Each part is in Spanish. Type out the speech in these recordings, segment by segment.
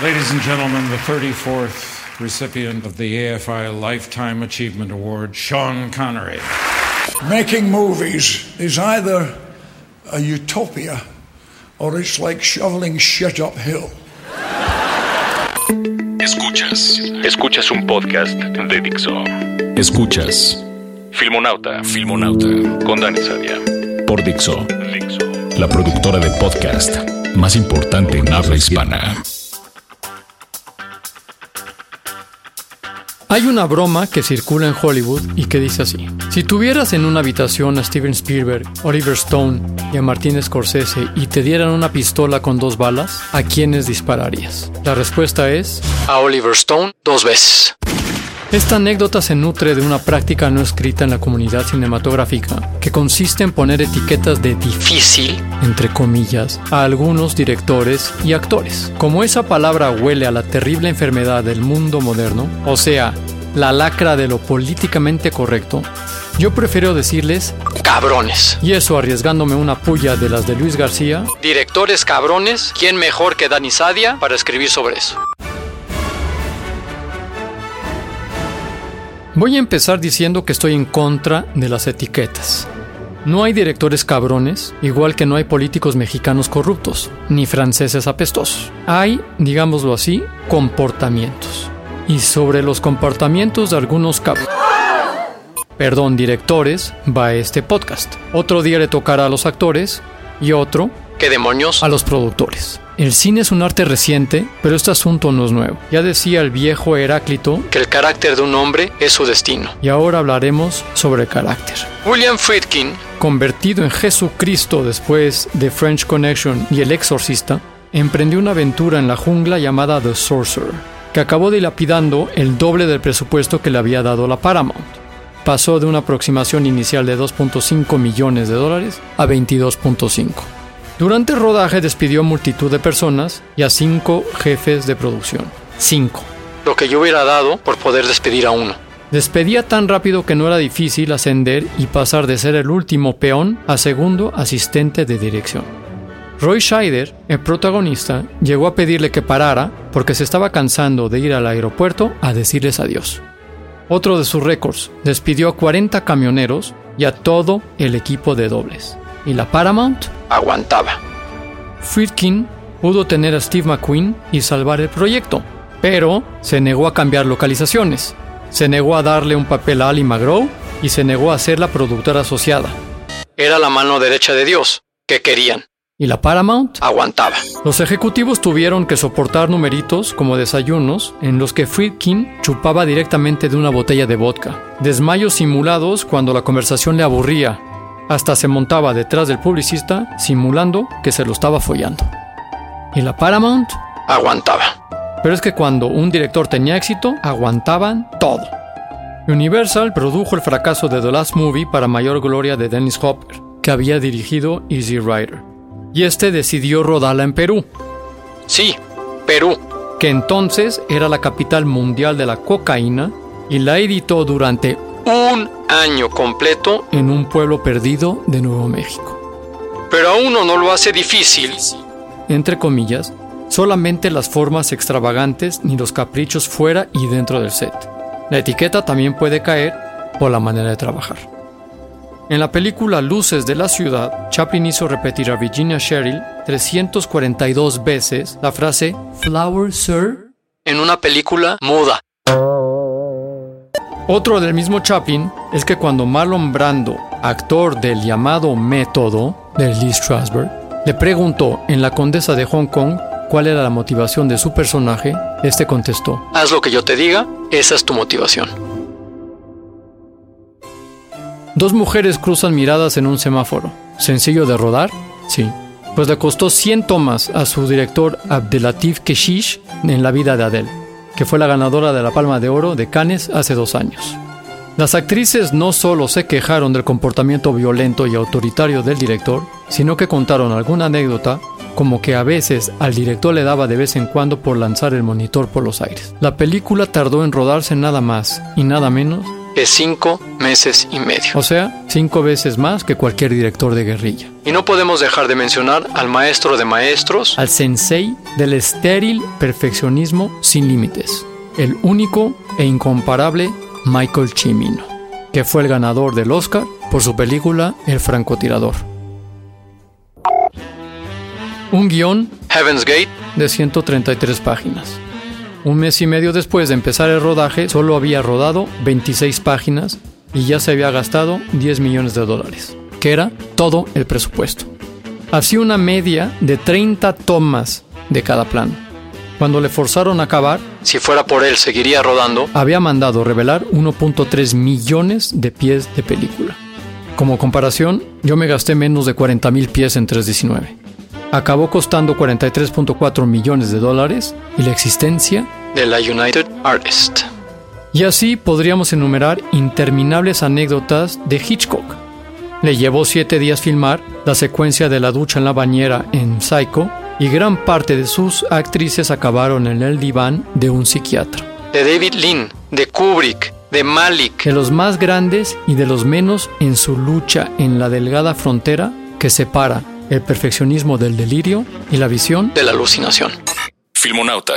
Ladies and gentlemen, the 34th recipient of the AFI Lifetime Achievement Award, Sean Connery. Making movies is either a utopia or it's like shoveling shit uphill. Escuchas. Escuchas un podcast de Dixo. Escuchas. Filmonauta. Filmonauta. Con Dani Sadia. Por Dixo. Dixo. La productora de podcast más importante en habla hispana. Hay una broma que circula en Hollywood y que dice así. Si tuvieras en una habitación a Steven Spielberg, Oliver Stone y a Martin Scorsese y te dieran una pistola con dos balas, ¿a quiénes dispararías? La respuesta es... A Oliver Stone dos veces. Esta anécdota se nutre de una práctica no escrita en la comunidad cinematográfica, que consiste en poner etiquetas de difícil, entre comillas, a algunos directores y actores. Como esa palabra huele a la terrible enfermedad del mundo moderno, o sea, la lacra de lo políticamente correcto, yo prefiero decirles cabrones. Y eso arriesgándome una puya de las de Luis García. Directores cabrones, ¿quién mejor que Dani Sadia para escribir sobre eso? Voy a empezar diciendo que estoy en contra de las etiquetas. No hay directores cabrones, igual que no hay políticos mexicanos corruptos, ni franceses apestosos. Hay, digámoslo así, comportamientos. Y sobre los comportamientos de algunos cabrones perdón, directores, va este podcast. Otro día le tocará a los actores y otro, ¿qué demonios? A los productores. El cine es un arte reciente, pero este asunto no es nuevo. Ya decía el viejo Heráclito que el carácter de un hombre es su destino. Y ahora hablaremos sobre carácter. William Friedkin, convertido en Jesucristo después de French Connection y El Exorcista, emprendió una aventura en la jungla llamada The Sorcerer, que acabó dilapidando el doble del presupuesto que le había dado la Paramount pasó de una aproximación inicial de 2.5 millones de dólares a 22.5. Durante el rodaje despidió a multitud de personas y a cinco jefes de producción. Cinco. Lo que yo hubiera dado por poder despedir a uno. Despedía tan rápido que no era difícil ascender y pasar de ser el último peón a segundo asistente de dirección. Roy Scheider, el protagonista, llegó a pedirle que parara porque se estaba cansando de ir al aeropuerto a decirles adiós otro de sus récords, despidió a 40 camioneros y a todo el equipo de dobles. Y la Paramount aguantaba. Friedkin pudo tener a Steve McQueen y salvar el proyecto, pero se negó a cambiar localizaciones, se negó a darle un papel a Ali McGraw y se negó a ser la productora asociada. Era la mano derecha de Dios. que querían? y la Paramount aguantaba. Los ejecutivos tuvieron que soportar numeritos como desayunos en los que Friedkin chupaba directamente de una botella de vodka, desmayos simulados cuando la conversación le aburría, hasta se montaba detrás del publicista simulando que se lo estaba follando. Y la Paramount aguantaba. Pero es que cuando un director tenía éxito, aguantaban todo. Universal produjo el fracaso de The Last Movie para mayor gloria de Dennis Hopper, que había dirigido Easy Rider y este decidió rodarla en Perú. Sí, Perú, que entonces era la capital mundial de la cocaína y la editó durante un año completo en un pueblo perdido de Nuevo México. Pero a uno no lo hace difícil, entre comillas, solamente las formas extravagantes ni los caprichos fuera y dentro del set. La etiqueta también puede caer por la manera de trabajar. En la película Luces de la Ciudad, Chaplin hizo repetir a Virginia Sherrill 342 veces la frase Flower Sir en una película muda. Otro del mismo Chaplin es que cuando Marlon Brando, actor del llamado método de Lee Strasberg, le preguntó en La Condesa de Hong Kong cuál era la motivación de su personaje, este contestó: Haz lo que yo te diga, esa es tu motivación. Dos mujeres cruzan miradas en un semáforo. ¿Sencillo de rodar? Sí. pues le costó 100 tomas a su director Abdelatif Keshish en la vida de Adele, que fue la ganadora de la Palma de Oro de Cannes hace dos años. Las actrices no solo se quejaron del comportamiento violento y autoritario del director, sino que contaron alguna anécdota como que a veces al director le daba de vez en cuando por lanzar el monitor por los aires. La película tardó en rodarse nada más y nada menos que cinco meses y medio. O sea, cinco veces más que cualquier director de guerrilla. Y no podemos dejar de mencionar al maestro de maestros, al sensei del estéril perfeccionismo sin límites, el único e incomparable Michael Cimino, que fue el ganador del Oscar por su película El francotirador. Un guion, Heaven's Gate, de 133 páginas. Un mes y medio después de empezar el rodaje, solo había rodado 26 páginas y ya se había gastado 10 millones de dólares, que era todo el presupuesto. Hacía una media de 30 tomas de cada plano. Cuando le forzaron a acabar, si fuera por él seguiría rodando, había mandado revelar 1.3 millones de pies de película. Como comparación, yo me gasté menos de 40 mil pies en 319. Acabó costando 43.4 millones de dólares y la existencia de la United Artists. Y así podríamos enumerar interminables anécdotas de Hitchcock. Le llevó siete días filmar la secuencia de la ducha en la bañera en Psycho y gran parte de sus actrices acabaron en el diván de un psiquiatra. De David Lean, de Kubrick, de Malik, de los más grandes y de los menos en su lucha en la delgada frontera que separa el perfeccionismo del delirio y la visión de la alucinación. Filmonauta.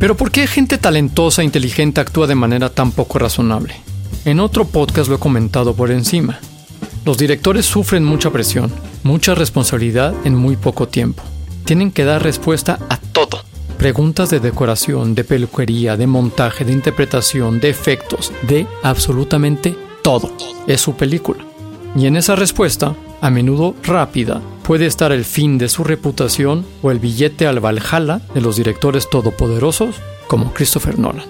Pero ¿por qué gente talentosa e inteligente actúa de manera tan poco razonable? En otro podcast lo he comentado por encima. Los directores sufren mucha presión, mucha responsabilidad en muy poco tiempo. Tienen que dar respuesta a. Preguntas de decoración, de peluquería, de montaje, de interpretación, de efectos, de absolutamente todo. Es su película. Y en esa respuesta, a menudo rápida, puede estar el fin de su reputación o el billete al Valhalla de los directores todopoderosos como Christopher Nolan.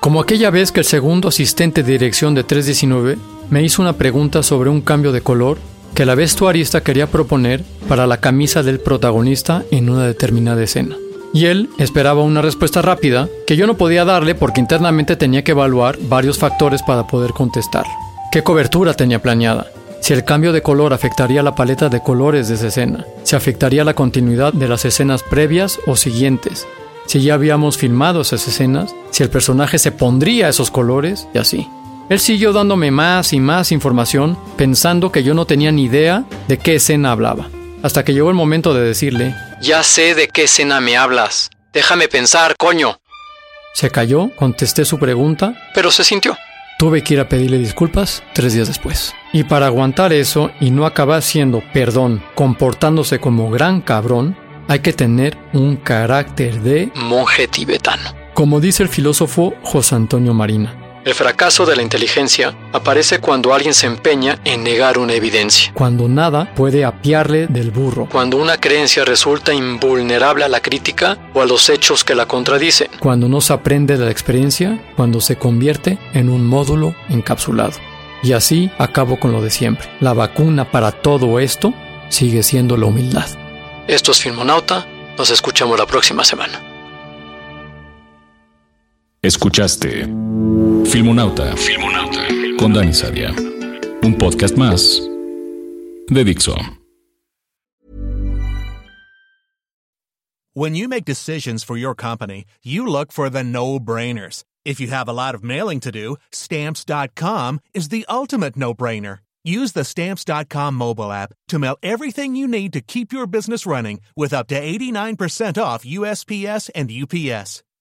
Como aquella vez que el segundo asistente de dirección de 319 me hizo una pregunta sobre un cambio de color que la vestuarista quería proponer para la camisa del protagonista en una determinada escena. Y él esperaba una respuesta rápida que yo no podía darle porque internamente tenía que evaluar varios factores para poder contestar. ¿Qué cobertura tenía planeada? Si el cambio de color afectaría la paleta de colores de esa escena, si afectaría la continuidad de las escenas previas o siguientes, si ya habíamos filmado esas escenas, si el personaje se pondría esos colores y así. Él siguió dándome más y más información pensando que yo no tenía ni idea de qué escena hablaba, hasta que llegó el momento de decirle, Ya sé de qué escena me hablas, déjame pensar, coño. Se cayó, contesté su pregunta, pero se sintió. Tuve que ir a pedirle disculpas tres días después. Y para aguantar eso y no acabar siendo, perdón, comportándose como gran cabrón, hay que tener un carácter de monje tibetano. Como dice el filósofo José Antonio Marina, el fracaso de la inteligencia aparece cuando alguien se empeña en negar una evidencia. Cuando nada puede apiarle del burro. Cuando una creencia resulta invulnerable a la crítica o a los hechos que la contradicen. Cuando no se aprende de la experiencia, cuando se convierte en un módulo encapsulado. Y así acabo con lo de siempre. La vacuna para todo esto sigue siendo la humildad. Esto es Filmonauta. Nos escuchamos la próxima semana. Escuchaste Filmonauta, Filmonauta con Dani Sadia. Un podcast más de Dixo. When you make decisions for your company, you look for the no-brainers. If you have a lot of mailing to do, stamps.com is the ultimate no-brainer. Use the Stamps.com mobile app to mail everything you need to keep your business running with up to 89% off USPS and UPS.